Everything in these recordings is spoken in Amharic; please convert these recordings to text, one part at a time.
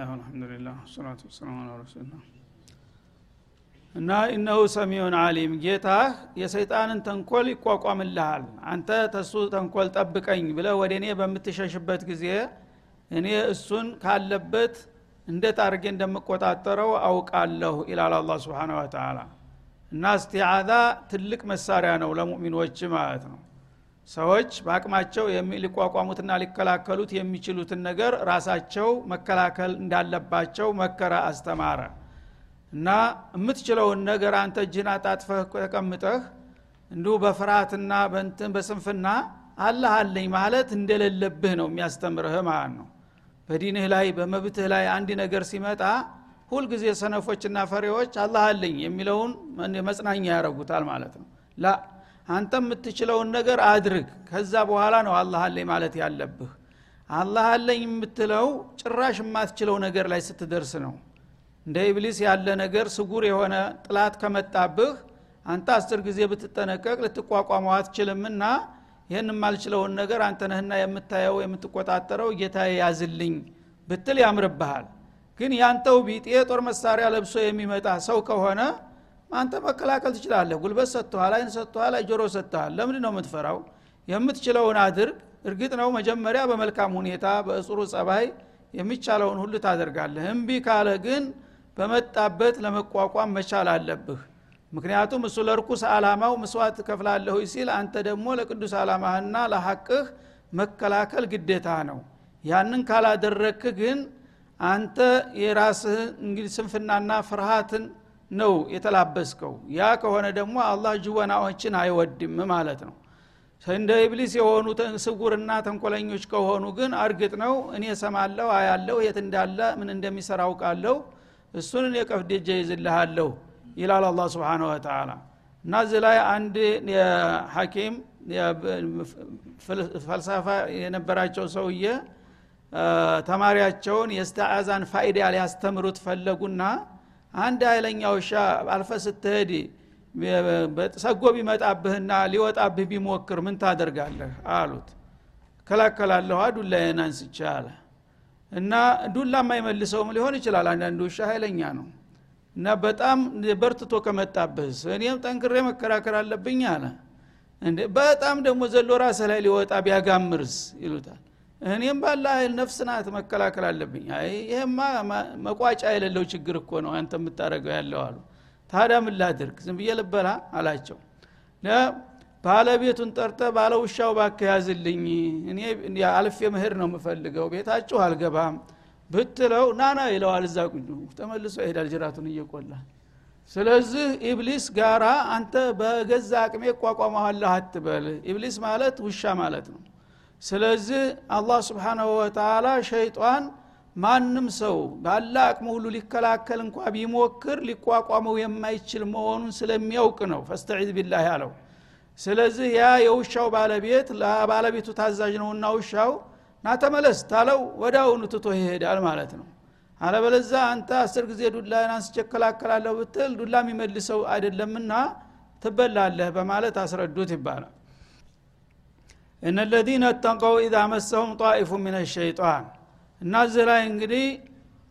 ብስምላህ አልሐምዱሊላህ ሰላቱ ወሰላሙ አላ ረሱልና እና እነሁ ሰሚዑን አሊም ጌታህ የሰይጣንን ተንኮል ይቋቋምልሃል። አንተ ተሱ ተንኮል ጠብቀኝ ብለ ወደ እኔ በምትሸሽበት ጊዜ እኔ እሱን ካለበት እንዴት አድርጌ እንደምቆጣጠረው አውቃለሁ ይላል አላ ስብን ወተላ እና እስቲዓዛ ትልቅ መሳሪያ ነው ለሙእሚኖች ማለት ነው ሰዎች በአቅማቸው ሊቋቋሙትና ሊከላከሉት የሚችሉትን ነገር ራሳቸው መከላከል እንዳለባቸው መከረ አስተማረ። እና የምትችለውን ነገር አንተ እጅህን አጣጥፈህ ተቀምጠህ እንዲሁ በፍርሃትና በንትን በስንፍና አላህ ማለት እንደሌለብህ ነው የሚያስተምርህ ማለት ነው። በዲንህ ላይ በመብትህ ላይ አንድ ነገር ሲመጣ ሁልጊዜ ሰነፎችና ፈሬዎች አላህ አለኝ የሚለውን መጽናኛ ያደረጉታል ማለት ነው። ላ አንተ የምትችለውን ነገር አድርግ። ከዛ በኋላ ነው አላህ አለኝ ማለት ያለብህ። አላህ አለኝ የምትለው ጭራሽ የማትችለው ነገር ላይ ስትደርስ ነው። እንደ ኢብሊስ ያለ ነገር ስጉር የሆነ ጥላት ከመጣብህ አንተ አስር ጊዜ ብትጠነቀቅ ልትቋቋመው አትችልምና ይህን የማልችለውን ነገር አንተ የምታየው የምትቆጣጠረው ጌታ ያዝልኝ ብትል ያምርብሃል። ግን ያንተው ቢጤ ጦር መሳሪያ ለብሶ የሚመጣ ሰው ከሆነ አንተ መከላከል ትችላለህ። ጉልበት ሰጥተኋል አይን ሰጥተኋል ጆሮ ሰጥተሃል። ለምንድ ነው የምትፈራው? የምትችለውን አድርግ። እርግጥ ነው መጀመሪያ በመልካም ሁኔታ በእጽሩ ጸባይ የሚቻለውን ሁሉ ታደርጋለህ። እምቢ ካለ ግን በመጣበት ለመቋቋም መቻል አለብህ። ምክንያቱም እሱ ለርኩስ አላማው ምስዋት ከፍላለሁ ሲል አንተ ደግሞ ለቅዱስ አላማህና ለሐቅህ መከላከል ግዴታ ነው። ያንን ካላደረክ ግን አንተ የራስህ እንግዲህ ስንፍናና ፍርሃትን ነው የተላበስከው። ያ ከሆነ ደግሞ አላህ ጅወናዎችን አይወድም ማለት ነው። እንደ ኢብሊስ የሆኑ ስጉርና ተንኮለኞች ከሆኑ ግን እርግጥ ነው እኔ ሰማለሁ አያለሁ የት እንዳለ ምን እንደሚሰራ አውቃለሁ እሱን እኔ ቀፍዴጀ ይዝልሃለሁ ይላል አላ ስብን ወተላ እና እዚህ ላይ አንድ ሐኪም ፈልሳፋ የነበራቸው ሰውዬ ተማሪያቸውን የስተአዛን ፋይዳ ሊያስተምሩት ፈለጉና አንድ ኃይለኛ ውሻ አልፈ ስትሄድ ሰጎ ቢመጣብህና ሊወጣብህ ቢሞክር ምን ታደርጋለህ አሉት። ከላከላለሁ ዱላዬን አንስቼ አለ። እና ዱላ የማይመልሰውም ሊሆን ይችላል። አንዳንድ ውሻ ኃይለኛ ነው። እና በጣም በርትቶ ከመጣብህስ እኔም ጠንክሬ መከራከር አለብኝ አለ። በጣም ደግሞ ዘሎ ራስህ ላይ ሊወጣ ቢያጋምርስ ይሉታል እኔም ባላ ኃይል ነፍስ ናት መከላከል አለብኝ። ይሄማ መቋጫ የሌለው ችግር እኮ ነው አንተ የምታደረገው ያለው አሉ። ታዲያ ምን ላድርግ? ዝም ብዬ ልበላ አላቸው። ባለቤቱን ጠርተ ባለ ውሻው ባክ ያዝልኝ እኔ አልፌ መሄድ ነው የምፈልገው ቤታችሁ አልገባም ብትለው ናና ይለዋል እዛ ተመልሶ ይሄዳል ጅራቱን እየቆላ። ስለዚህ ኢብሊስ ጋራ አንተ በገዛ አቅሜ እቋቋመዋለህ አትበል። ኢብሊስ ማለት ውሻ ማለት ነው ስለዚህ አላህ سبحانه وتعالى ሸይጣን ማንም ሰው ባለ አቅሙ ሁሉ ሊከላከል እንኳ ቢሞክር ሊቋቋመው የማይችል መሆኑን ስለሚያውቅ ነው። فاستعذ بالله ያለው። ስለዚህ ያ የውሻው ባለቤት ለባለቤቱ ታዛዥ ነውና ውሻው ና ተመለስ ታለው ወዳውኑ ትቶ ይሄዳል ማለት ነው። አለበለዛ አንተ አስር ጊዜ ዱላን አንስቼ ብትል ዱላ የሚመልሰው አይደለምና ትበላለህ በማለት አስረዱት ይባላል እነ ለዚነ ተቀው ኢዛ መሰሁም ጣኢፉ ምን ሸይጣን እና እዚህ ላይ እንግዲህ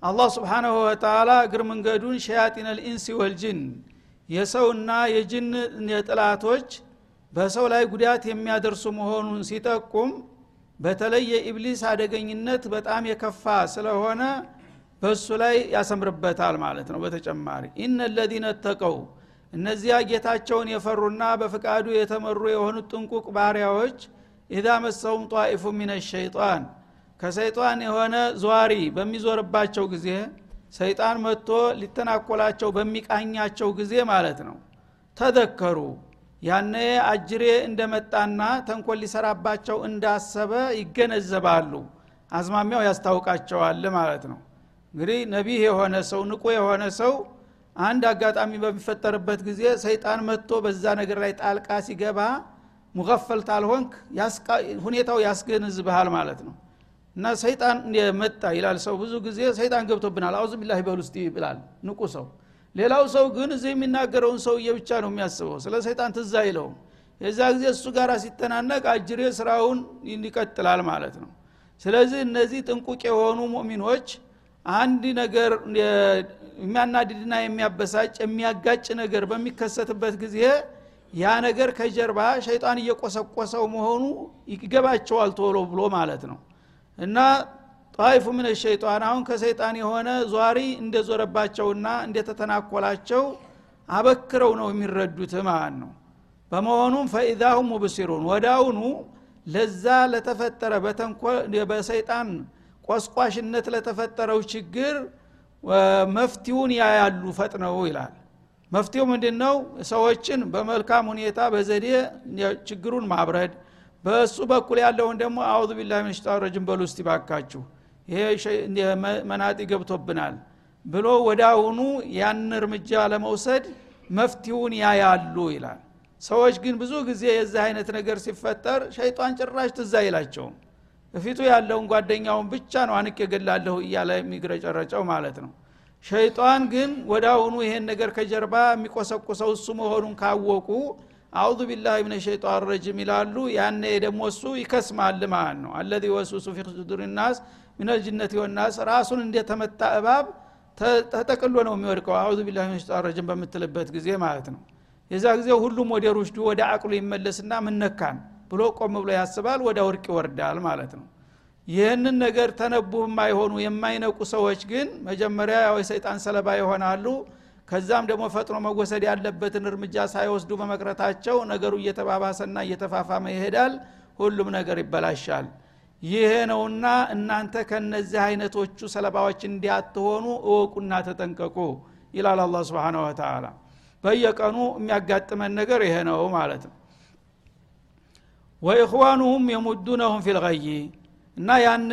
አላህ ስብሓናሁ ወተላ እግር መንገዱን ሸያጢን ልኢንስ ወልጅን የሰውና የጅን ጥላቶች በሰው ላይ ጉዳት የሚያደርሱ መሆኑን ሲጠቁም በተለይ የኢብሊስ አደገኝነት በጣም የከፋ ስለሆነ በእሱ ላይ ያሰምርበታል ማለት ነው በተጨማሪ ኢነ ለዚነ ተቀው እነዚያ ጌታቸውን የፈሩና በፍቃዱ የተመሩ የሆኑት ጥንቁቅ ባሪያዎች ኢዛ መሰውም ጧኢፉ ሚን ሸይጣን ከሰይጣን የሆነ ዘዋሪ በሚዞርባቸው ጊዜ ሰይጣን መጥቶ ሊተናኮላቸው በሚቃኛቸው ጊዜ ማለት ነው። ተዘከሩ ያነ አጅሬ እንደመጣና ተንኮል ሊሰራባቸው እንዳሰበ ይገነዘባሉ። አዝማሚያው ያስታውቃቸዋል ማለት ነው። እንግዲህ ነቢህ የሆነ ሰው ንቁ የሆነ ሰው አንድ አጋጣሚ በሚፈጠርበት ጊዜ ሰይጣን መጥቶ በዛ ነገር ላይ ጣልቃ ሲገባ ሙገፈል ታልሆንክ ሁኔታው ያስገነዝብሃል ማለት ነው። እና ሰይጣን መጣ ይላል ሰው ብዙ ጊዜ ሰይጣን ገብቶብናል አውዝ ቢላ በል ውስጥ ይብላል። ንቁ ሰው። ሌላው ሰው ግን እዚህ የሚናገረውን ሰውዬ ብቻ ነው የሚያስበው። ስለ ሰይጣን ትዝ አይለውም። የዛ ጊዜ እሱ ጋር ሲተናነቅ አጅሬ ስራውን ይቀጥላል ማለት ነው። ስለዚህ እነዚህ ጥንቁቅ የሆኑ ሙእሚኖች አንድ ነገር የሚያናድድና የሚያበሳጭ የሚያጋጭ ነገር በሚከሰትበት ጊዜ ያ ነገር ከጀርባ ሸይጣን እየቆሰቆሰው መሆኑ ይገባቸዋል ቶሎ ብሎ ማለት ነው። እና ጣይፉ ምን ሸይጣን አሁን ከሰይጣን የሆነ ዟሪ እንደዞረባቸውና እንደተተናኮላቸው አበክረው ነው የሚረዱት ማለት ነው። በመሆኑም ፈኢዛሁም ሙብሲሩን ወዳውኑ ለዛ ለተፈጠረ በሰይጣን ቆስቋሽነት ለተፈጠረው ችግር መፍትውን ያያሉ ፈጥነው ይላል መፍትሄው ምንድን ነው ሰዎችን በመልካም ሁኔታ በዘዴ ችግሩን ማብረድ በእሱ በኩል ያለውን ደግሞ አውዙ ቢላ ምን ረጅም በሉ ውስጥ ይባካችሁ ይሄ መናጢ ገብቶብናል ብሎ ወዳውኑ ያን እርምጃ ለመውሰድ መፍትውን ያያሉ ይላል። ሰዎች ግን ብዙ ጊዜ የዚህ አይነት ነገር ሲፈጠር ሸይጣን ጭራሽ ትዛ አይላቸውም። እፊቱ ያለውን ጓደኛውን ብቻ ነው አንቅ የገላለሁ እያለ የሚግረጨረጨው ማለት ነው ሸይጣን ግን ወዳውኑ ይሄን ነገር ከጀርባ የሚቆሰቁሰው እሱ መሆኑን ካወቁ አውዙ ቢላህ ምን ሸይጣን ረጅም ይላሉ። ያነ ደግሞ እሱ ይከስማል ማለት ነው። አለዚ ወሱሱ ፊ ሱዱር ናስ ሚነልጅነት ወናስ ራሱን እንደተመታ እባብ ተጠቅሎ ነው የሚወድቀው። አውዙ ቢላህ ምን ሸይጣን ረጅም በምትልበት ጊዜ ማለት ነው። የዛ ጊዜ ሁሉም ወደ ሩሽዱ ወደ አቅሉ ይመለስና ምነካን ብሎ ቆም ብሎ ያስባል ወደ ውርቅ ይወርዳል ማለት ነው ይህንን ነገር ተነቡ የማይሆኑ የማይነቁ ሰዎች ግን መጀመሪያ ያው የሰይጣን ሰለባ ይሆናሉ። ከዛም ደግሞ ፈጥኖ መወሰድ ያለበትን እርምጃ ሳይወስዱ በመቅረታቸው ነገሩ እየተባባሰና እየተፋፋመ ይሄዳል። ሁሉም ነገር ይበላሻል። ይሄ ነውና እናንተ ከነዚህ አይነቶቹ ሰለባዎች እንዲያትሆኑ እወቁና ተጠንቀቁ ይላል አላ ስብን ወተላ በየቀኑ የሚያጋጥመን ነገር ይሄ ነው ማለት ነው። ወኢኽዋኑሁም የሙዱነሁም ፊልገይ እና ያነ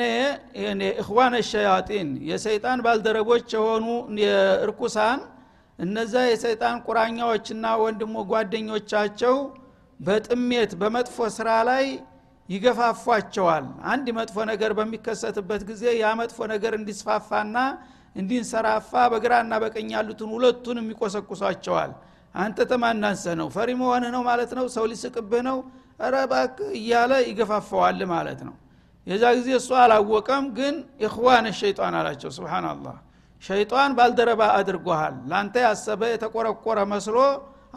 እኽዋን ሸያጢን የሰይጣን ባልደረቦች የሆኑ እርኩሳን እነዛ የሰይጣን ቁራኛዎችና ወንድሞ ጓደኞቻቸው በጥሜት በመጥፎ ስራ ላይ ይገፋፏቸዋል። አንድ መጥፎ ነገር በሚከሰትበት ጊዜ ያ መጥፎ ነገር እንዲስፋፋና እንዲንሰራፋ በግራና በቀኝ ያሉትን ሁለቱን የሚቆሰቁሷቸዋል። አንተ ተማናንሰ ነው? ፈሪ መሆንህ ነው ማለት ነው? ሰው ሊስቅብህ ነው? ረባክ እያለ ይገፋፈዋል ማለት ነው የዛ ጊዜ እሱ አላወቀም ግን ኢኽዋን ሸይጣን አላቸው። ስብናላህ ሸይጣን ባልደረባ አድርጎሃል ላንተ ያሰበ የተቆረቆረ መስሎ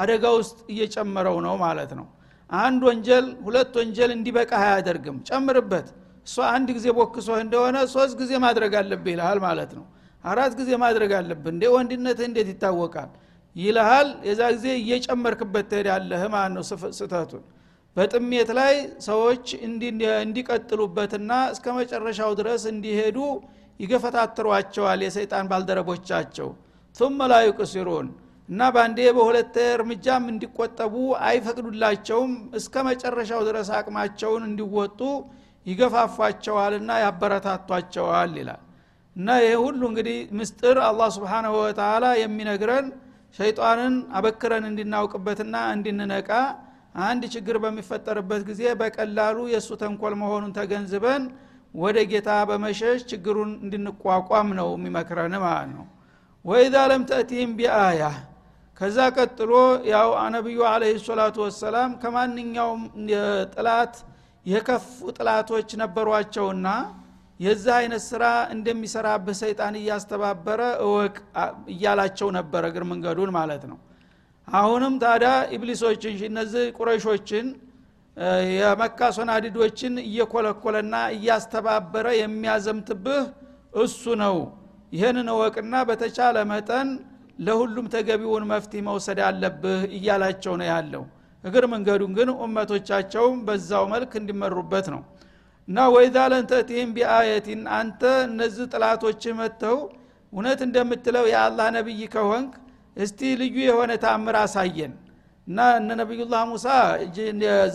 አደጋ ውስጥ እየጨመረው ነው ማለት ነው። አንድ ወንጀል ሁለት ወንጀል እንዲበቃህ አያደርግም። ጨምርበት። እሷ አንድ ጊዜ ቦክሶህ እንደሆነ ሶስት ጊዜ ማድረግ አለብህ ይልሃል ማለት ነው። አራት ጊዜ ማድረግ አለብህ። እንዴ ወንድነትህ እንዴት ይታወቃል? ይልሃል። የዛ ጊዜ እየጨመርክበት ትሄዳለህ ማለት ነው ስተቱን በጥሜት ላይ ሰዎች እንዲቀጥሉበትና እስከ መጨረሻው ድረስ እንዲሄዱ ይገፈታትሯቸዋል የሰይጣን ባልደረቦቻቸው ثم لا يقصرون እና በአንዴ በሁለት እርምጃም እንዲቆጠቡ አይፈቅዱላቸውም እስከ መጨረሻው ድረስ አቅማቸውን እንዲወጡ ይገፋፏቸዋልና ያበረታቷቸዋል ይላል እና ይህ ሁሉ እንግዲህ ምስጥር አላህ ስብሓንሁ ወተላ የሚነግረን ሸይጣንን አበክረን እንድናውቅበትና እንድንነቃ አንድ ችግር በሚፈጠርበት ጊዜ በቀላሉ የእሱ ተንኮል መሆኑን ተገንዝበን ወደ ጌታ በመሸሽ ችግሩን እንድንቋቋም ነው የሚመክረን ማለት ነው። ወኢዛ ለም ተእቲህም ቢአያ። ከዛ ቀጥሎ ያው ነቢዩ አለህ ሰላቱ ወሰላም ከማንኛውም ጥላት የከፉ ጥላቶች ነበሯቸውና የዚህ አይነት ስራ እንደሚሰራብህ ሰይጣን እያስተባበረ እወቅ እያላቸው ነበረ እግር መንገዱን ማለት ነው አሁንም ታዲያ ኢብሊሶችን እነዚህ ቁረሾችን የመካ ሶናዲዶችን እየኮለኮለና እያስተባበረ የሚያዘምትብህ እሱ ነው። ይህንን እወቅና በተቻለ መጠን ለሁሉም ተገቢውን መፍትሄ መውሰድ አለብህ እያላቸው ነው ያለው። እግር መንገዱን ግን ኡመቶቻቸውም በዛው መልክ እንዲመሩበት ነው። እና ወይዛ ለንተቲህም ቢአየቲን አንተ እነዚህ ጥላቶች መጥተው እውነት እንደምትለው የአላህ ነቢይ ከሆንክ እስቲ ልዩ የሆነ ታምር አሳየን። እና እነ ነቢዩላህ ሙሳ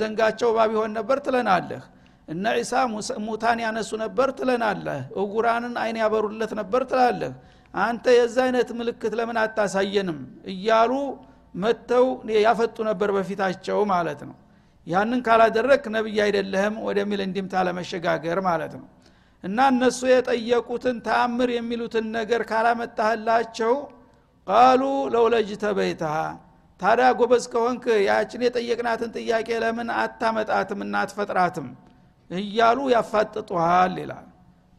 ዘንጋቸው ባቢሆን ነበር ትለናለህ። እነ ዒሳ ሙታን ያነሱ ነበር ትለናለህ። እጉራንን አይን ያበሩለት ነበር ትላለህ። አንተ የዛ አይነት ምልክት ለምን አታሳየንም? እያሉ መጥተው ያፈጡ ነበር በፊታቸው ማለት ነው። ያንን ካላደረግ ነቢይ አይደለህም ወደሚል እንዲምታ ለመሸጋገር ማለት ነው። እና እነሱ የጠየቁትን ተአምር የሚሉትን ነገር ካላመጣህላቸው ቃሉ ለውለጅተ በይተሃ ታዲያ ጎበዝ ከሆንክ ያችን የጠየቅናትን ጥያቄ ለምን አታመጣትም እና አትፈጥራትም? እያሉ ያፋጥጡሃል ይላል።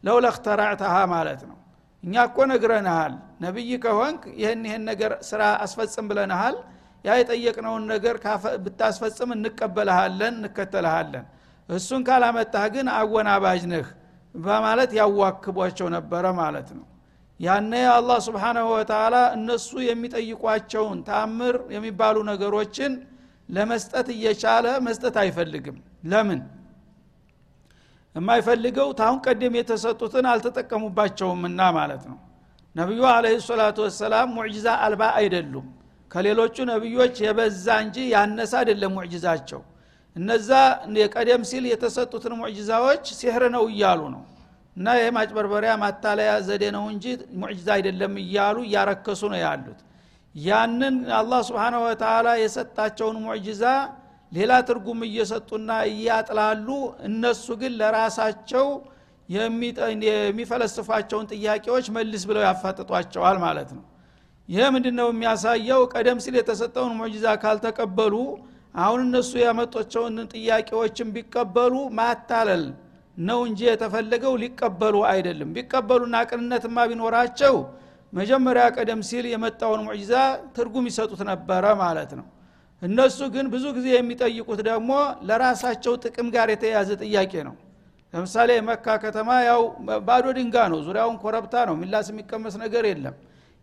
ለውለክተራዕተሃ ማለት ነው። እኛ እኮ ነግረንሃል ነቢይ ከሆንክ ይህን ይህን ነገር ስራ አስፈጽም ብለንሃል ያ የጠየቅነውን ነገር ብታስፈጽም እንቀበልሃለን እንከተልሃለን። እሱን ካላመጣህ ግን አወናባጅ ነህ በማለት ያዋክቧቸው ነበረ ማለት ነው ያነ አላህ ስብሓናሁ ወተላ እነሱ የሚጠይቋቸውን ታምር የሚባሉ ነገሮችን ለመስጠት እየቻለ መስጠት አይፈልግም። ለምን? የማይፈልገው ታሁን ቀደም የተሰጡትን አልተጠቀሙባቸውምና ማለት ነው። ነቢዩ አለህ ሰላቱ ወሰላም ሙዕጅዛ አልባ አይደሉም። ከሌሎቹ ነቢዮች የበዛ እንጂ ያነሰ አይደለም ሙዕጅዛቸው። እነዛ የቀደም ሲል የተሰጡትን ሙዕጅዛዎች ሲሕር ነው እያሉ ነው እና ይህ ማጭበርበሪያ ማታለያ ዘዴ ነው እንጂ ሙዕጅዛ አይደለም እያሉ እያረከሱ ነው ያሉት። ያንን አላህ ስብሓንሁ ወተላ የሰጣቸውን ሙዕጅዛ ሌላ ትርጉም እየሰጡና እያጥላሉ። እነሱ ግን ለራሳቸው የሚፈለስፏቸውን ጥያቄዎች መልስ ብለው ያፋጥጧቸዋል ማለት ነው። ይህ ምንድ ነው የሚያሳየው? ቀደም ሲል የተሰጠውን ሙዕጅዛ ካልተቀበሉ አሁን እነሱ ያመጦቸውን ጥያቄዎችን ቢቀበሉ ማታለል ነው እንጂ የተፈለገው ሊቀበሉ አይደለም። ቢቀበሉና ቅንነትማ ቢኖራቸው መጀመሪያ ቀደም ሲል የመጣውን ሙዕጅዛ ትርጉም ይሰጡት ነበረ ማለት ነው። እነሱ ግን ብዙ ጊዜ የሚጠይቁት ደግሞ ለራሳቸው ጥቅም ጋር የተያያዘ ጥያቄ ነው። ለምሳሌ የመካ ከተማ ያው ባዶ ድንጋ ነው ዙሪያውን ኮረብታ ነው ሚላስ የሚቀመስ ነገር የለም።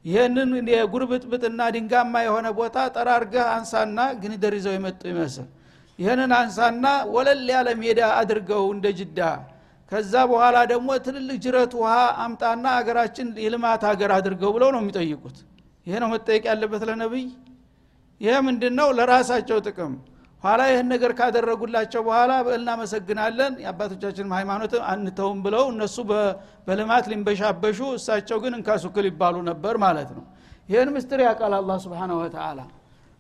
ይህንን የጉርብጥብጥና ድንጋማ የሆነ ቦታ ጠራርገህ አንሳና ግንደር ይዘው የመጡ ይመስል ይህንን አንሳና ወለል ያለ ሜዳ አድርገው እንደ ጅዳ። ከዛ በኋላ ደግሞ ትልልቅ ጅረት ውሃ አምጣና አገራችን የልማት ሀገር አድርገው ብለው ነው የሚጠይቁት። ይሄ ነው መጠየቅ ያለበት ለነቢይ። ይህ ምንድን ነው ለራሳቸው ጥቅም። ኋላ ይህን ነገር ካደረጉላቸው በኋላ እናመሰግናለን የአባቶቻችን ሃይማኖት አንተውም ብለው እነሱ በልማት ሊንበሻበሹ እሳቸው ግን እንካሱክል ይባሉ ነበር ማለት ነው። ይህን ምስጢር ያውቃል አላ ስብን ወተላ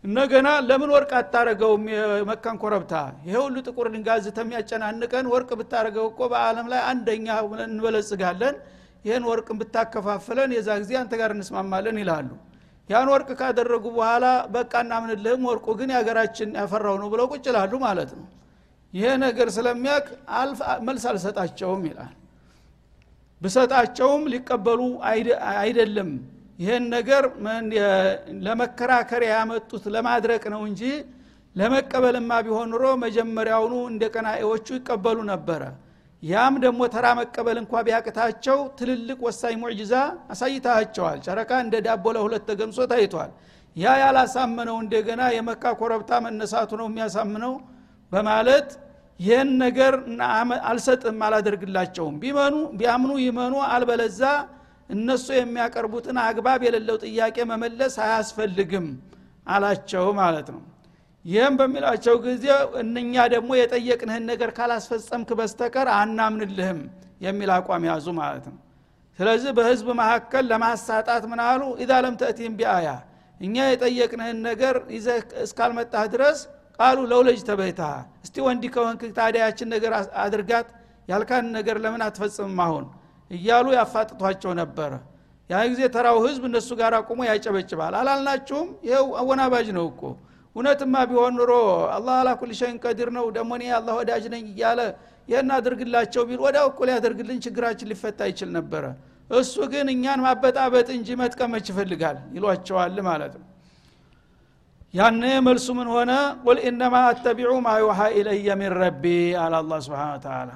እነገና ለምን ወርቅ አታረገውም የመካን ኮረብታ። ይሄ ሁሉ ጥቁር ድንጋዝ ተሚያጨናንቀን ወርቅ ብታረገው እኮ በአለም ላይ አንደኛ እንበለጽጋለን። ይህን ወርቅ ብታከፋፍለን የዛ ጊዜ አንተ ጋር እንስማማለን ይላሉ። ያን ወርቅ ካደረጉ በኋላ በቃ እናምንልህም ወርቁ ግን የሀገራችን ያፈራው ነው ብለው ቁጭ ላሉ ማለት ነው። ይሄ ነገር ስለሚያቅ መልስ አልሰጣቸውም ይላል። ብሰጣቸውም ሊቀበሉ አይደለም ይህን ነገር ለመከራከር ያመጡት ለማድረቅ ነው እንጂ ለመቀበልማ ቢሆን ኑሮ መጀመሪያውኑ እንደ ቀናኤዎቹ ይቀበሉ ነበረ። ያም ደግሞ ተራ መቀበል እንኳ ቢያቅታቸው ትልልቅ ወሳኝ ሙዕጅዛ አሳይታቸዋል ጨረቃ እንደ ዳቦ ለሁለት ተገምሶ ታይቷል። ያ ያላሳመነው እንደገና የመካ ኮረብታ መነሳቱ ነው የሚያሳምነው በማለት ይህን ነገር አልሰጥም አላደርግላቸውም። ቢመኑ ቢያምኑ ይመኑ አልበለዛ እነሱ የሚያቀርቡትን አግባብ የሌለው ጥያቄ መመለስ አያስፈልግም አላቸው ማለት ነው። ይህም በሚላቸው ጊዜ እነኛ ደግሞ የጠየቅንህን ነገር ካላስፈጸምክ በስተቀር አናምንልህም የሚል አቋም ያዙ ማለት ነው። ስለዚህ በህዝብ መካከል ለማሳጣት ምን አሉ? ኢዛ ለም ተእቲም ቢአያ እኛ የጠየቅንህን ነገር ይዘህ እስካልመጣህ ድረስ ቃሉ ለውለጅ ተበይታ እስቲ ወንዲ ከሆንክ ታዲያችን ነገር አድርጋት ያልካን ነገር ለምን አትፈጽምም አሁን እያሉ ያፋጥቷቸው ነበረ። ያ ጊዜ ተራው ህዝብ እነሱ ጋር አቁሞ ያጨበጭባል። አላልናችሁም? ይኸው አወናባጅ ነው እኮ። እውነትማ ቢሆን ኑሮ አላህ አላ ኩል ሸይን ቀዲር ነው ደግሞ እኔ አላህ ወዳጅ ነኝ እያለ ይህን አድርግላቸው ቢል ወዲያው እኮ ሊያደርግልን ችግራችን ሊፈታ ይችል ነበረ። እሱ ግን እኛን ማበጣበጥ እንጂ መጥቀመች ይፈልጋል ይሏቸዋል ማለት ነው። ያነ መልሱ ምን ሆነ? ቁል ኢነማ አተቢዑ ማ ዩሃ ኢለየ ሚን ረቢ አለ አላ ስብን ተላ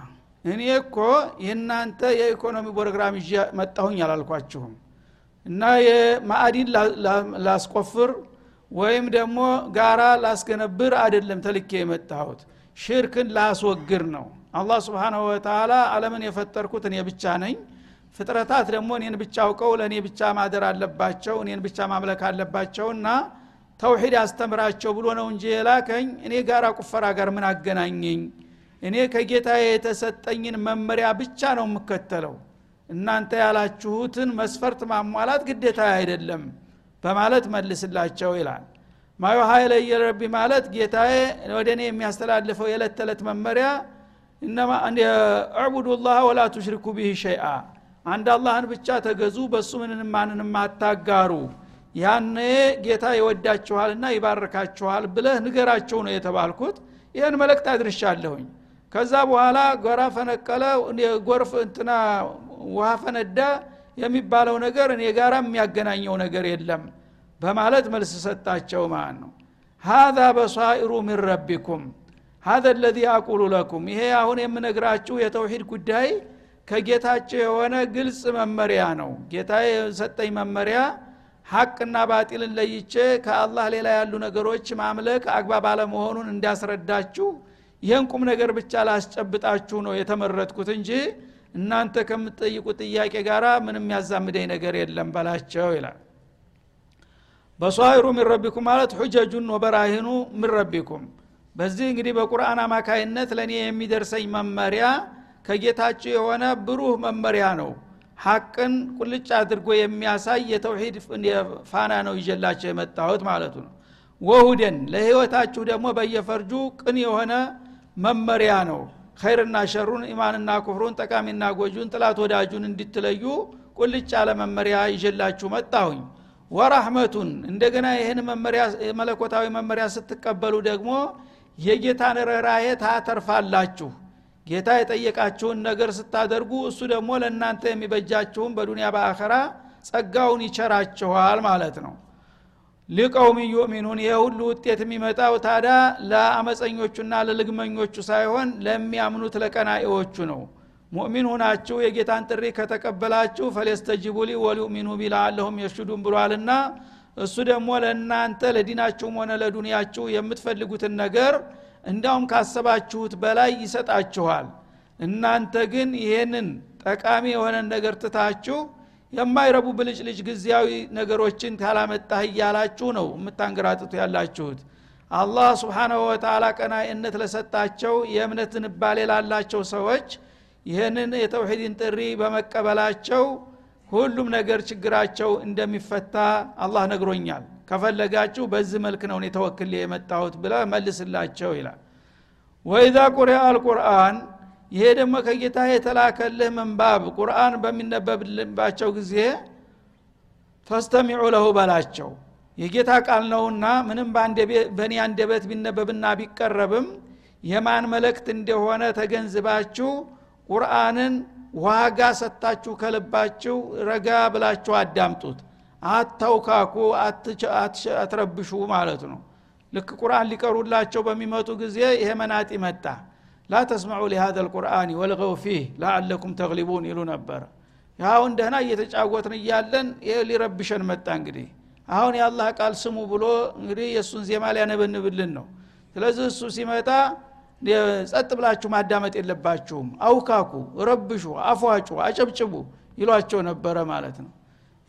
እኔ እኮ የእናንተ የኢኮኖሚ ፕሮግራም ይዤ መጣሁኝ አላልኳችሁም። እና የማዕዲን ላስቆፍር ወይም ደግሞ ጋራ ላስገነብር አይደለም ተልኬ የመጣሁት። ሽርክን ላስወግር ነው። አላህ ስብሓናሁ ወተላ አለምን የፈጠርኩት እኔ ብቻ ነኝ። ፍጥረታት ደግሞ እኔን ብቻ አውቀው ለእኔ ብቻ ማደር አለባቸው እኔን ብቻ ማምለክ አለባቸውና ተውሂድ አስተምራቸው ብሎ ነው እንጂ የላከኝ። እኔ ጋራ ቁፈራ ጋር ምን አገናኘኝ እኔ ከጌታ የተሰጠኝን መመሪያ ብቻ ነው የምከተለው። እናንተ ያላችሁትን መስፈርት ማሟላት ግዴታ አይደለም በማለት መልስላቸው ይላል። ማዩ ሀይለ የረቢ ማለት ጌታዬ ወደ እኔ የሚያስተላልፈው የዕለት ተዕለት መመሪያ እዕቡዱ ላህ ወላ ቱሽሪኩ ቢህ ሸይአ አንድ አላህን ብቻ ተገዙ በሱ ምንንም ማንንም አታጋሩ ያነ ጌታ ይወዳችኋልና ይባርካችኋል ብለህ ንገራቸው ነው የተባልኩት። ይህን መልእክት አድርሻለሁኝ ከዛ በኋላ ጎራ ፈነቀለ ጎርፍ እንትና ውሃ ፈነዳ የሚባለው ነገር እኔ ጋራ የሚያገናኘው ነገር የለም በማለት መልስ ሰጣቸው ማለት ነው። ሀዛ በሷኢሩ ሚን ረቢኩም ሀዘ ለዚ አቁሉ ለኩም። ይሄ አሁን የምነግራችሁ የተውሂድ ጉዳይ ከጌታቸው የሆነ ግልጽ መመሪያ ነው። ጌታ የሰጠኝ መመሪያ ሐቅና ባጢልን ለይቼ ከአላህ ሌላ ያሉ ነገሮች ማምለክ አግባብ አለመሆኑን እንዳስረዳችሁ ይህን ቁም ነገር ብቻ ላስጨብጣችሁ ነው የተመረጥኩት እንጂ እናንተ ከምትጠይቁት ጥያቄ ጋር ምንም ያዛምደኝ ነገር የለም በላቸው ይላል። በሷይሩ ሚን ማለት ሁጀጁን ወበራሂኑ ሚን ረቢኩም። በዚህ እንግዲህ በቁርአን አማካይነት ለእኔ የሚደርሰኝ መመሪያ ከጌታችሁ የሆነ ብሩህ መመሪያ ነው። ሐቅን ቁልጭ አድርጎ የሚያሳይ የተውሂድ ፋና ነው ይጀላቸው የመጣሁት ማለቱ ነው። ወሁደን ለህይወታችሁ ደግሞ በየፈርጁ ቅን የሆነ መመሪያ ነው። ኸይርና ሸሩን ኢማንና ኩፍሩን ጠቃሚና ጎጁን ጥላት ወዳጁን እንድትለዩ ቁልጭ ያለ መመሪያ ይጀላችሁ መጣሁኝ። ወራህመቱን እንደገና ይህን መመሪያ መለኮታዊ መመሪያ ስትቀበሉ ደግሞ የጌታን ርኅራሄ ታተርፋላችሁ። ጌታ የጠየቃችሁን ነገር ስታደርጉ እሱ ደግሞ ለእናንተ የሚበጃችሁን በዱንያ በአኸራ ጸጋውን ይቸራችኋል ማለት ነው ሊቀውም ዩእሚኑን ይህ ሁሉ ውጤት የሚመጣው ታዳ ለአመፀኞቹና ለልግመኞቹ ሳይሆን ለሚያምኑት ለቀናኤዎቹ ነው። ሙእሚን ሁናችሁ የጌታን ጥሪ ከተቀበላችሁ ፈሌስተጅቡ ሊ ወሊኡሚኑ ቢላአለሁም የሽዱን ብሏልና እሱ ደግሞ ለእናንተ ለዲናችሁም ሆነ ለዱንያችሁ የምትፈልጉትን ነገር እንዳውም ካሰባችሁት በላይ ይሰጣችኋል። እናንተ ግን ይሄንን ጠቃሚ የሆነን ነገር ትታችሁ የማይረቡ ብልጭልጭ ጊዜያዊ ነገሮችን ካላመጣህ እያላችሁ ነው የምታንገራጥቱ ያላችሁት። አላህ ስብሓናሁ ወተላ ቀናይነት ለሰጣቸው የእምነት ዝንባሌ ላላቸው ሰዎች ይህንን የተውሂድን ጥሪ በመቀበላቸው ሁሉም ነገር ችግራቸው እንደሚፈታ አላህ ነግሮኛል። ከፈለጋችሁ በዚህ መልክ ነው ተወክል የመጣሁት ብለ መልስላቸው ይላል። ወኢዛ ቁሪአ አልቁርአን ይሄ ደግሞ ከጌታ የተላከልህ ምንባብ ቁርአን በሚነበብባቸው ጊዜ ፈስተሚዑ ለሁ በላቸው። የጌታ ቃል ነውና ምንም በእኔ አንደበት ቢነበብና ቢቀረብም የማን መልእክት እንደሆነ ተገንዝባችሁ ቁርአንን ዋጋ ሰጥታችሁ ከልባችሁ ረጋ ብላችሁ አዳምጡት። አታውካኩ አትረብሹ ማለት ነው። ልክ ቁርአን ሊቀሩላቸው በሚመጡ ጊዜ ይሄ መናጢ መጣ ላተስማዑ ተስማዑ ሊሃዘ ልቁርአን ወልገው ፊህ ላአለኩም ተግሊቡን ይሉ ነበረ ይኸውን ደህና እየተጫወትን እያለን ሊረብሸን መጣ እንግዲህ። አሁን የአላህ ቃል ስሙ ብሎ እንግዲህ የእሱን ዜማ ሊያነበንብልን ነው። ስለዚህ እሱ ሲመጣ ጸጥ ብላችሁ ማዳመጥ የለባችሁም። አውካኩ ረብሹ አፏጩ አጨብጭቡ ይሏቸው ነበረ ማለት ነው።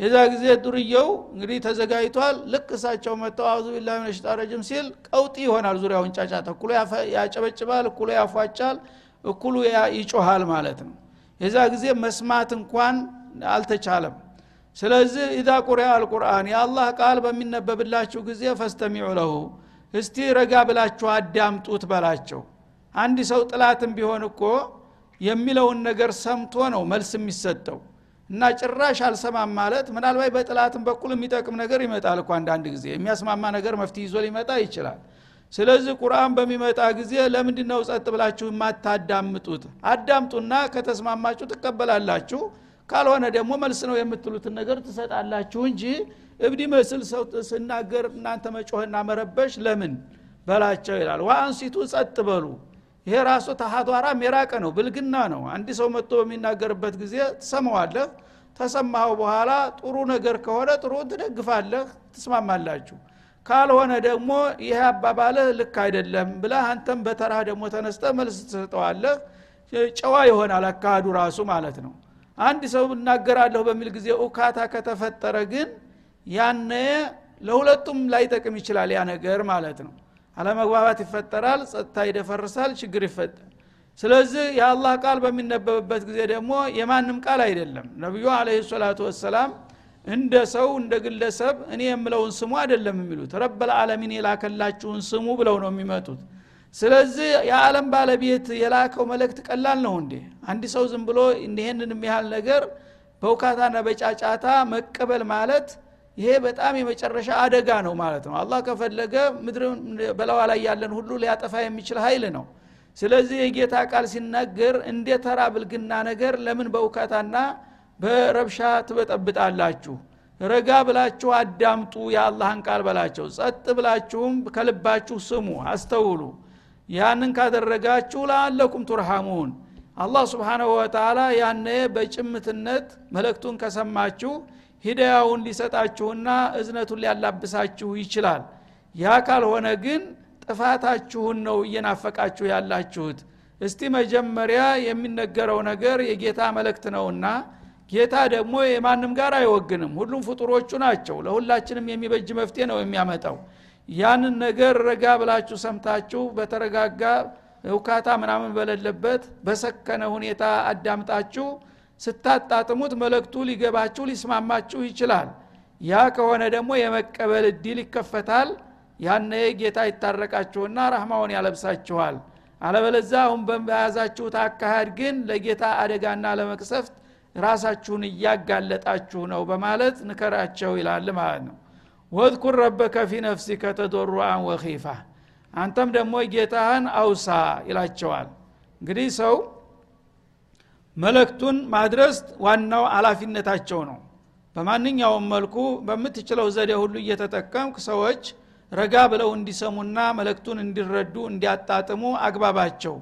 የዛ ጊዜ ዱርየው እንግዲህ ተዘጋጅቷል። ልክ እሳቸው መጥተው አዙ ቢላ ሽጣ ረጅም ሲል ቀውጢ ይሆናል ዙሪያውን ጫጫታ። እኩሉ ያጨበጭባል እኩሉ ያፏጫል እኩሉ ይጮሃል ማለት ነው። የዛ ጊዜ መስማት እንኳን አልተቻለም። ስለዚህ ኢዛ ቁሪያ አልቁርአን የአላህ ቃል በሚነበብላችሁ ጊዜ ፈስተሚዑ ለሁ እስቲ ረጋ ብላችሁ አዳምጡት በላቸው። አንድ ሰው ጥላትም ቢሆን እኮ የሚለውን ነገር ሰምቶ ነው መልስ የሚሰጠው እና ጭራሽ አልሰማም ማለት ምናልባት በጥላትም በኩል የሚጠቅም ነገር ይመጣል እኮ አንዳንድ ጊዜ። የሚያስማማ ነገር መፍትሄ ይዞ ሊመጣ ይችላል። ስለዚህ ቁርአን በሚመጣ ጊዜ ለምንድ ነው ጸጥ ብላችሁ የማታዳምጡት? አዳምጡና ከተስማማችሁ ትቀበላላችሁ ካልሆነ ደግሞ መልስ ነው የምትሉትን ነገር ትሰጣላችሁ እንጂ እብዲ መስል ሰው ስናገር እናንተ መጮህና መረበሽ ለምን? በላቸው ይላል። ዋአንሲቱ ጸጥ በሉ ይሄ ራሱ ተሀቷራም የራቀ ነው ብልግና ነው። አንድ ሰው መጥቶ በሚናገርበት ጊዜ ትሰማዋለህ ተሰማኸው በኋላ ጥሩ ነገር ከሆነ ጥሩ ትደግፋለህ ትስማማላችሁ። ካልሆነ ደግሞ ይሄ አባባልህ ልክ አይደለም ብለህ አንተም በተራ ደግሞ ተነስተ መልስ ትሰጠዋለህ። ጨዋ ይሆናል አካሃዱ ራሱ ማለት ነው። አንድ ሰው እናገራለሁ በሚል ጊዜ ኡካታ ከተፈጠረ ግን ያነ ለሁለቱም ላይጠቅም ይችላል ያ ነገር ማለት ነው አለመግባባት ይፈጠራል ጸጥታ ይደፈርሳል ችግር ይፈጠር ስለዚህ የአላህ ቃል በሚነበብበት ጊዜ ደግሞ የማንም ቃል አይደለም። ነቢዩ አለህ ሰላቱ ወሰላም እንደ ሰው እንደ ግለሰብ እኔ የምለውን ስሙ አይደለም የሚሉት። ረበልዓለሚን የላከላችሁን ስሙ ብለው ነው የሚመጡት። ስለዚህ የዓለም ባለቤት የላከው መልእክት ቀላል ነው እንዴ? አንድ ሰው ዝም ብሎ ይህንን የሚያህል ነገር በውካታና በጫጫታ መቀበል ማለት ይሄ በጣም የመጨረሻ አደጋ ነው ማለት ነው። አላህ ከፈለገ ምድር በለዋ ላይ ያለን ሁሉ ሊያጠፋ የሚችል ኃይል ነው። ስለዚህ የጌታ ቃል ሲናገር እንደ ተራ ብልግና ነገር ለምን በእውካታና በረብሻ ትበጠብጣላችሁ? ረጋ ብላችሁ አዳምጡ የአላህን ቃል በላቸው። ጸጥ ብላችሁም ከልባችሁ ስሙ አስተውሉ። ያንን ካደረጋችሁ ለአለኩም ቱርሃሙን። አላህ ስብሓናሁ ወተላ ያነ በጭምትነት መለክቱን ከሰማችሁ ሂዳያውን ሊሰጣችሁና እዝነቱን ሊያላብሳችሁ ይችላል። ያ ካልሆነ ግን ጥፋታችሁን ነው እየናፈቃችሁ ያላችሁት። እስቲ መጀመሪያ የሚነገረው ነገር የጌታ መለክት ነውና ጌታ ደግሞ የማንም ጋር አይወግንም ሁሉም ፍጡሮቹ ናቸው ለሁላችንም የሚበጅ መፍትሄ ነው የሚያመጣው። ያንን ነገር ረጋ ብላችሁ ሰምታችሁ በተረጋጋ እውካታ ምናምን በሌለበት በሰከነ ሁኔታ አዳምጣችሁ ስታጣጥሙት መለክቱ ሊገባችሁ ሊስማማችሁ ይችላል። ያ ከሆነ ደግሞ የመቀበል እድል ይከፈታል። ያነ ጌታ ይታረቃችሁና ረህማውን ያለብሳችኋል። አለበለዛ አሁን በያዛችሁት አካሃድ ግን ለጌታ አደጋና ለመቅሰፍት ራሳችሁን እያጋለጣችሁ ነው በማለት ንከራቸው ይላል ማለት ነው። ወዝኩር ረበከ ፊ ነፍሲከ ተዶሩአን ወኺፋ። አንተም ደግሞ ጌታህን አውሳ ይላቸዋል። እንግዲህ ሰው መለክቱን ማድረስ ዋናው አላፊነታቸው ነው። በማንኛውም መልኩ በምትችለው ዘዴ ሁሉ እየተጠቀምክ ሰዎች ረጋ ብለው እንዲሰሙና መለክቱን እንዲረዱ እንዲያጣጥሙ አግባባቸው።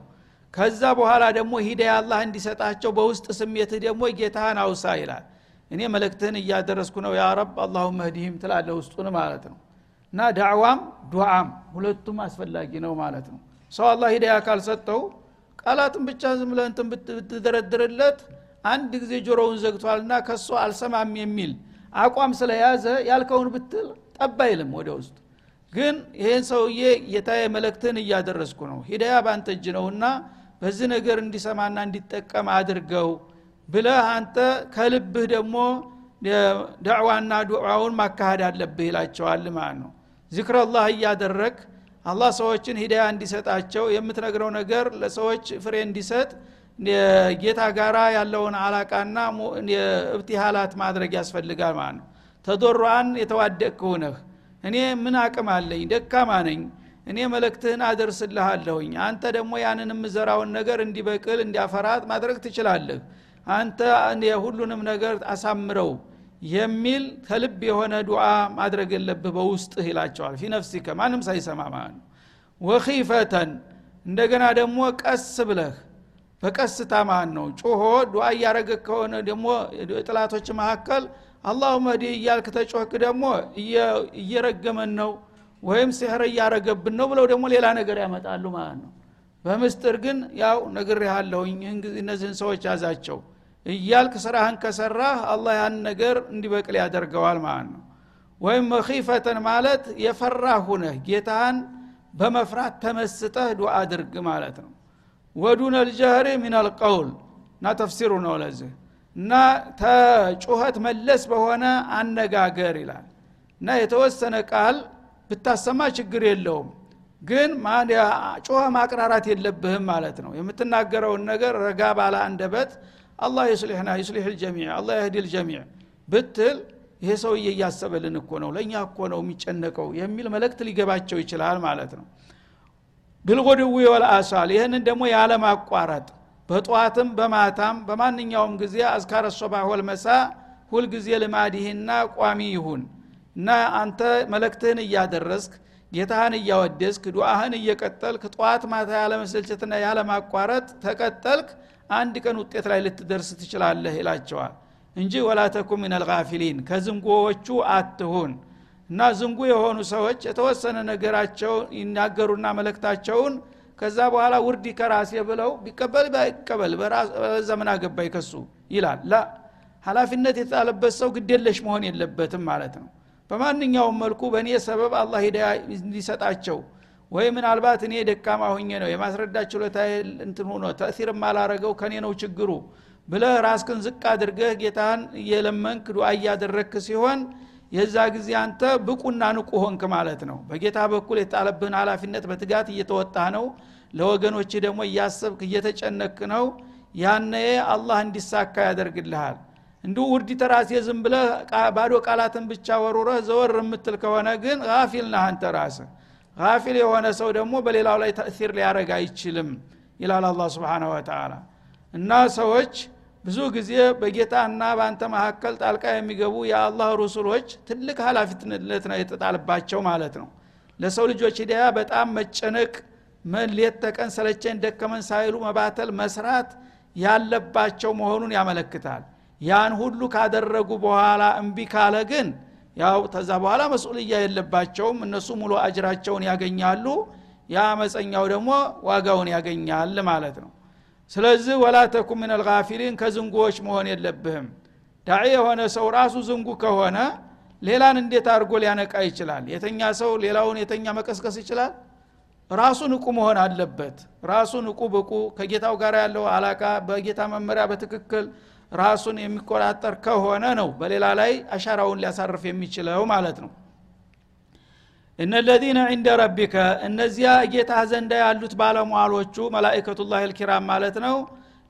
ከዛ በኋላ ደግሞ ሂዳያ አላህ እንዲሰጣቸው በውስጥ ስሜትህ ደግሞ ጌታህን አውሳ ይላል። እኔ መለክትህን እያደረስኩ ነው ያ ረብ አላሁመ ህዲህም ትላለ ውስጡን ማለት ነው። እና ዳዕዋም ዱዓም ሁለቱም አስፈላጊ ነው ማለት ነው። ሰው አላህ ሂዳያ ካልሰጠው ቃላትን ብቻ ዝም ብለህ ብትደረድርለት አንድ ጊዜ ጆሮውን ዘግቷልና ከሶ አልሰማም የሚል አቋም ስለያዘ ያልከውን ብትል ጠብ ወደ ውስጥ። ግን ይህን ሰውዬ የታየ መለክትን እያደረስኩ ነው። ሂዳያ ባንተ እጅ ነውና በዚህ ነገር እንዲሰማና እንዲጠቀም አድርገው ብለህ አንተ ከልብህ ደግሞ ዳዕዋና ዱዓውን ማካሄድ አለብህ ይላቸዋል ማለት ነው። ዚክረላህ እያደረግ አላህ ሰዎችን ሂዳያ እንዲሰጣቸው የምትነግረው ነገር ለሰዎች ፍሬ እንዲሰጥ ጌታ ጋራ ያለውን አላቃና እብትሃላት ማድረግ ያስፈልጋል ማለት ነው። ተዶሯን የተዋደቅ እኔ ምን አቅም አለኝ? ደካማ ነኝ። እኔ መለክትህን አደርስልሃለሁኝ። አንተ ደግሞ ያንን የምዘራውን ነገር እንዲበቅል እንዲያፈራት ማድረግ ትችላለህ። አንተ ሁሉንም ነገር አሳምረው የሚል ከልብ የሆነ ዱዓ ማድረግ የለብህ በውስጥህ ይላቸዋል። ፊ ነፍሲከ ማንም ሳይሰማ ማለት ነው። ወኺፈተን እንደገና ደግሞ ቀስ ብለህ በቀስታ ማን ነው። ጮሆ ዱዓ እያረገ ከሆነ ደግሞ ጥላቶች መካከል አላሁመ ዲ እያልክ ተጮህክ ደግሞ እየረገመን ነው ወይም ሲሕር እያረገብን ነው ብለው ደግሞ ሌላ ነገር ያመጣሉ ማለት ነው። በምስጥር ግን ያው ነግር ያለሁኝ እነዚህን ሰዎች ያዛቸው እያልክ ስራህን ከሰራህ አላህ ያን ነገር እንዲበቅል ያደርገዋል ማለት ነው። ወይም መኺፈተን ማለት የፈራህ ሁነህ ጌታህን በመፍራት ተመስጠህ ዱዓ አድርግ ማለት ነው። ወዱነ ልጀህሪ ምን አልቀውል እና ተፍሲሩ ነው ለዚህ። እና ተጩኸት መለስ በሆነ አነጋገር ይላል። እና የተወሰነ ቃል ብታሰማ ችግር የለውም። ግን ጮኸ ማቅራራት የለብህም ማለት ነው። የምትናገረውን ነገር ረጋ ባለ አንደበት አላህ ይስሊሕና ይስሊሕ ልጀሚዕ አላህ ያህዲ ልጀሚዕ ብትል ይሄ ሰውዬ እያሰበልን እኮ ነው ለእኛ እኮ ነው የሚጨነቀው የሚል መልእክት ሊገባቸው ይችላል ማለት ነው። ብልጎድዊ ወልአሳል ይህንን ደግሞ ያለማቋረጥ በጠዋትም በማታም በማንኛውም ጊዜ አዝካረ ሶባህ ወልመሳ ሁልጊዜ ልማዲህና ቋሚ ይሁን እና አንተ መለክትህን እያደረስክ ጌታህን እያወደስክ ዱአህን እየቀጠልክ ጠዋት ማታ ያለመሰልቸትና ያለማቋረጥ ተቀጠልክ አንድ ቀን ውጤት ላይ ልትደርስ ትችላለህ ይላቸዋል። እንጂ ወላ ተኩን ምን አልጋፊሊን ከዝንጎዎቹ አትሁን። እና ዝንጉ የሆኑ ሰዎች የተወሰነ ነገራቸው ይናገሩና መለክታቸውን ከዛ በኋላ ውርድ ከራሴ ብለው ቢቀበል ባይቀበል በዛ ምን አገባይ ከሱ ይላል። ላ ሀላፊነት የተጣለበት ሰው ግዴለሽ መሆን የለበትም ማለት ነው በማንኛውም መልኩ በእኔ ሰበብ አላህ ሂዳያ እንዲሰጣቸው ወይ ምናልባት እኔ ደካማ ሁኜ ነው የማስረዳት ችሎታ እንትን ሆኖ ተእሲር ማላረገው ከኔ ነው ችግሩ ብለህ ራስክን ዝቅ አድርገህ ጌታን እየለመንክ ዱአ እያደረግክ ሲሆን የዛ ጊዜ አንተ ብቁና ንቁ ሆንክ ማለት ነው። በጌታ በኩል የጣለብህን ሀላፊነት በትጋት እየተወጣ ነው። ለወገኖች ደግሞ እያሰብክ እየተጨነክ ነው። ያነ አላህ እንዲሳካ ያደርግልሃል እንዲሁ ውርድ ተራሴ ዝም ብለህ ባዶ ቃላትን ብቻ ወሩረህ ዘወር የምትል ከሆነ ግን ጋፊል ነህ አንተ ራስህ። ጋፊል የሆነ ሰው ደግሞ በሌላው ላይ ተእሲር ሊያረግ አይችልም ይላል አላ ስብን ወተላ እና ሰዎች ብዙ ጊዜ በጌታና በአንተ መካከል ጣልቃ የሚገቡ የአላህ ሩሱሎች ትልቅ ሀላፊነት ነው የተጣልባቸው ማለት ነው። ለሰው ልጆች ሂዳያ በጣም መጨነቅ ሌት ተቀን ሰለቸን ደከመን ሳይሉ መባተል መስራት ያለባቸው መሆኑን ያመለክታል ያን ሁሉ ካደረጉ በኋላ እምቢ ካለ ግን ያው ተዛ በኋላ መስኡልያ የለባቸውም። እነሱ ሙሉ አጅራቸውን ያገኛሉ። ያ ደግሞ ዋጋውን ያገኛል ማለት ነው። ስለዚህ ወላ ተኩን ምን ከዝንጉዎች መሆን የለብህም። ዳዒ የሆነ ሰው ራሱ ዝንጉ ከሆነ ሌላን እንዴት አድርጎ ሊያነቃ ይችላል? የተኛ ሰው ሌላውን የተኛ መቀስቀስ ይችላል? ራሱ ንቁ መሆን አለበት። ራሱ ንቁ ብቁ ከጌታው ጋር ያለው አላቃ በጌታ መመሪያ በትክክል ራሱን የሚቆጣጠር ከሆነ ነው በሌላ ላይ አሻራውን ሊያሳርፍ የሚችለው ማለት ነው። እነለዚነ ዕንደ ረቢከ እነዚያ ጌታ ዘንዳ ያሉት ባለሟሎቹ መላይከቱላህ ልኪራም ማለት ነው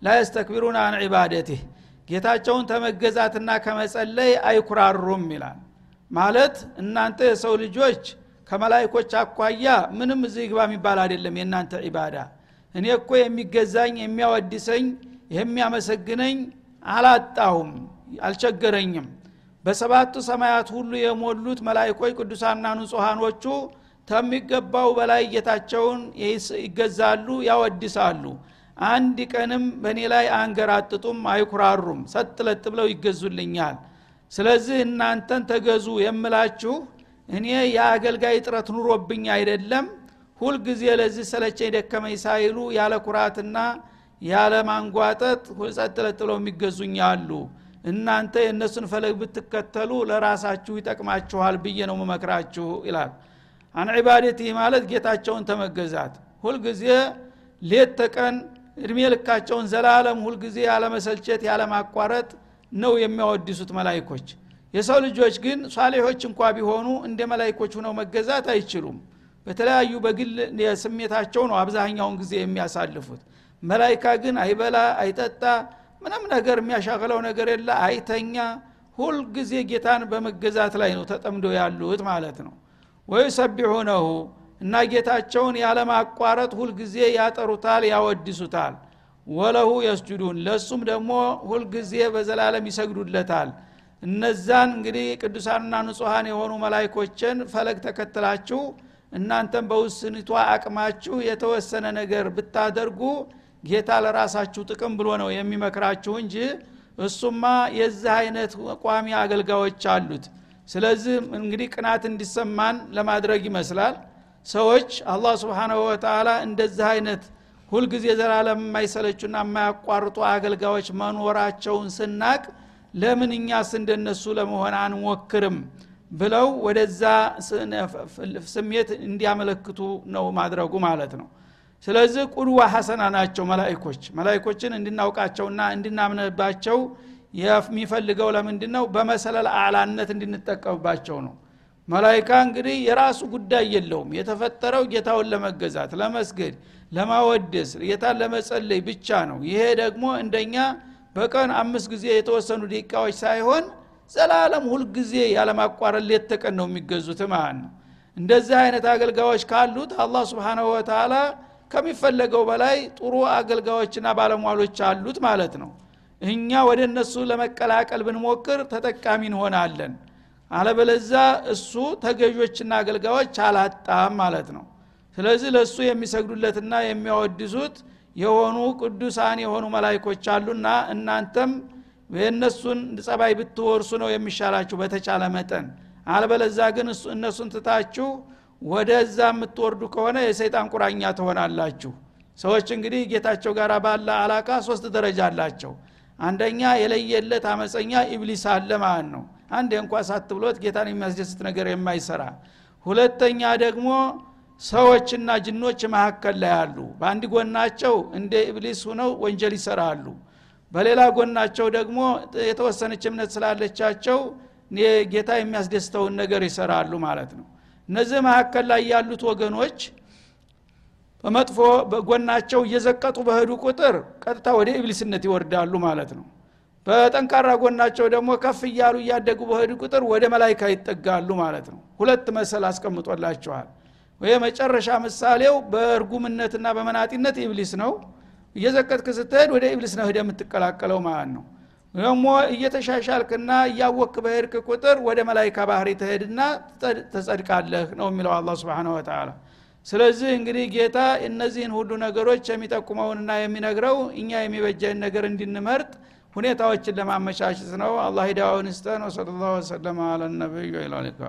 ላየስተክቢሩን አን ዒባደትህ ጌታቸውን ተመገዛትና ከመጸለይ አይኩራሩም ይላል። ማለት እናንተ የሰው ልጆች ከመላይኮች አኳያ ምንም እዚህ ግባ የሚባል አይደለም የእናንተ ዒባዳ። እኔ እኮ የሚገዛኝ የሚያወድሰኝ የሚያመሰግነኝ አላጣሁም አልቸገረኝም። በሰባቱ ሰማያት ሁሉ የሞሉት መላይኮች ቅዱሳና ንጹሐኖቹ ተሚገባው በላይ ጌታቸውን ይገዛሉ ያወድሳሉ። አንድ ቀንም በእኔ ላይ አንገራጥጡም አይኩራሩም ሰጥለጥ ብለው ይገዙልኛል። ስለዚህ እናንተን ተገዙ የምላችሁ እኔ የአገልጋይ ጥረት ኑሮብኝ አይደለም። ሁልጊዜ ለዚህ ሰለቸኝ ደከመኝ ሳይሉ ያለ ኩራትና ያለ ማንጓጠጥ ጸጥለጥ ብለው የሚገዙኝ አሉ። እናንተ የእነሱን ፈለግ ብትከተሉ ለራሳችሁ ይጠቅማችኋል ብዬ ነው መመክራችሁ ይላል። አን ዒባደቲ ማለት ጌታቸውን ተመገዛት። ሁልጊዜ ሌት ተቀን እድሜ ልካቸውን ዘላለም ሁልጊዜ ያለመሰልቸት ያለማቋረጥ ነው የሚያወድሱት መላይኮች የሰው ልጆች ግን ሷሌሖች እንኳ ቢሆኑ እንደ መላይኮች ሁነው መገዛት አይችሉም። በተለያዩ በግል ስሜታቸው ነው አብዛኛውን ጊዜ የሚያሳልፉት መላይካ ግን አይበላ አይጠጣ ምንም ነገር የሚያሻቅለው ነገር የለ አይተኛ። ሁልጊዜ ጌታን በመገዛት ላይ ነው ተጠምዶ ያሉት ማለት ነው። ወይ ሰቢሑነሁ እና ጌታቸውን ያለማቋረጥ ሁልጊዜ ያጠሩታል ያወድሱታል። ወለሁ የስጁዱን ለሱም ደግሞ ሁልጊዜ በዘላለም ይሰግዱለታል። እነዛን እንግዲህ ቅዱሳንና ንጹሐን የሆኑ መላይኮችን ፈለግ ተከትላችሁ እናንተም በውስንቷ አቅማችሁ የተወሰነ ነገር ብታደርጉ ጌታ ለራሳችሁ ጥቅም ብሎ ነው የሚመክራችሁ እንጂ እሱማ የዚህ አይነት ቋሚ አገልጋዮች አሉት። ስለዚህ እንግዲህ ቅናት እንዲሰማን ለማድረግ ይመስላል። ሰዎች አላህ ስብሓናሁ ወተላ እንደዚህ አይነት ሁልጊዜ ዘላለም የማይሰለቹና የማያቋርጡ አገልጋዮች መኖራቸውን ስናቅ ለምን እኛስ እንደነሱ ለመሆን አንሞክርም ብለው ወደዛ ስሜት እንዲያመለክቱ ነው ማድረጉ ማለት ነው ስለዚህ ቁድዋ ሐሰና ናቸው መላይኮች መላይኮችን እንድናውቃቸውና እንድናምንባቸው የሚፈልገው ለምንድን ነው በመሰለል አዕላነት እንድንጠቀምባቸው ነው። መላይካ እንግዲህ የራሱ ጉዳይ የለውም። የተፈጠረው ጌታውን ለመገዛት ለመስገድ ለማወደስ ጌታን ለመጸለይ ብቻ ነው። ይሄ ደግሞ እንደኛ በቀን አምስት ጊዜ የተወሰኑ ደቂቃዎች ሳይሆን ዘላለም ሁልጊዜ ያለማቋረጥ ሌት ነው የሚገዙት ማለት ነው። እንደዚህ አይነት አገልጋዮች ካሉት አላህ ስብሓናሁ ወተላ ከሚፈለገው በላይ ጥሩ አገልጋዮችና ባለሟሎች አሉት ማለት ነው። እኛ ወደ እነሱ ለመቀላቀል ብንሞክር ተጠቃሚ እንሆናለን። አለበለዛ እሱ ተገዦችና አገልጋዮች አላጣም ማለት ነው። ስለዚህ ለእሱ የሚሰግዱለትና የሚያወድሱት የሆኑ ቅዱሳን የሆኑ መላይኮች አሉና እናንተም የእነሱን ጸባይ ብትወርሱ ነው የሚሻላችሁ በተቻለ መጠን። አልበለዛ ግን እነሱን ትታችሁ ወደዛ የምትወርዱ ከሆነ የሰይጣን ቁራኛ ትሆናላችሁ። ሰዎች እንግዲህ ጌታቸው ጋር ባለ علاقة ሶስት ደረጃ አላቸው። አንደኛ የለየለት አመፀኛ ኢብሊስ አለ ማለት ነው። አንድ እንኳ ሳት ብሎት ጌታን የሚያስደስት ነገር የማይሰራ። ሁለተኛ ደግሞ ሰዎችና ጅኖች መካከል ላይ አሉ። በአንድ ጎናቸው እንደ ኢብሊስ ሁነው ወንጀል ይሰራሉ። በሌላ ጎናቸው ደግሞ የተወሰነች እምነት ስላለቻቸው ጌታ የሚያስደስተውን ነገር ይሰራሉ ማለት ነው እነዚህ መካከል ላይ ያሉት ወገኖች በመጥፎ በጎናቸው እየዘቀጡ በሄዱ ቁጥር ቀጥታ ወደ ኢብሊስነት ይወርዳሉ ማለት ነው። በጠንካራ ጎናቸው ደግሞ ከፍ እያሉ እያደጉ በሄዱ ቁጥር ወደ መላይካ ይጠጋሉ ማለት ነው። ሁለት መሰል አስቀምጦላቸዋል። ወይ መጨረሻ ምሳሌው በእርጉምነትና በመናጢነት ኢብሊስ ነው። እየዘቀጥክ ስትሄድ ወደ ኢብሊስ ነው ሄደ የምትቀላቀለው ማለት ነው ደግሞ እየተሻሻልክና እያወክ በሄድክ ቁጥር ወደ መላይካ ባህሪ ትሄድና ተጸድቃለህ ነው የሚለው አላ ስብን ወተላ ስለዚህ እንግዲህ ጌታ እነዚህን ሁሉ ነገሮች የሚጠቁመውንና የሚነግረው እኛ የሚበጀን ነገር እንድንመርጥ ሁኔታዎችን ለማመቻቸት ነው። አላህ ሂዳውን ስተን ወሰለ ላሁ ወሰለማ አለነቢዩ ኢላሊካ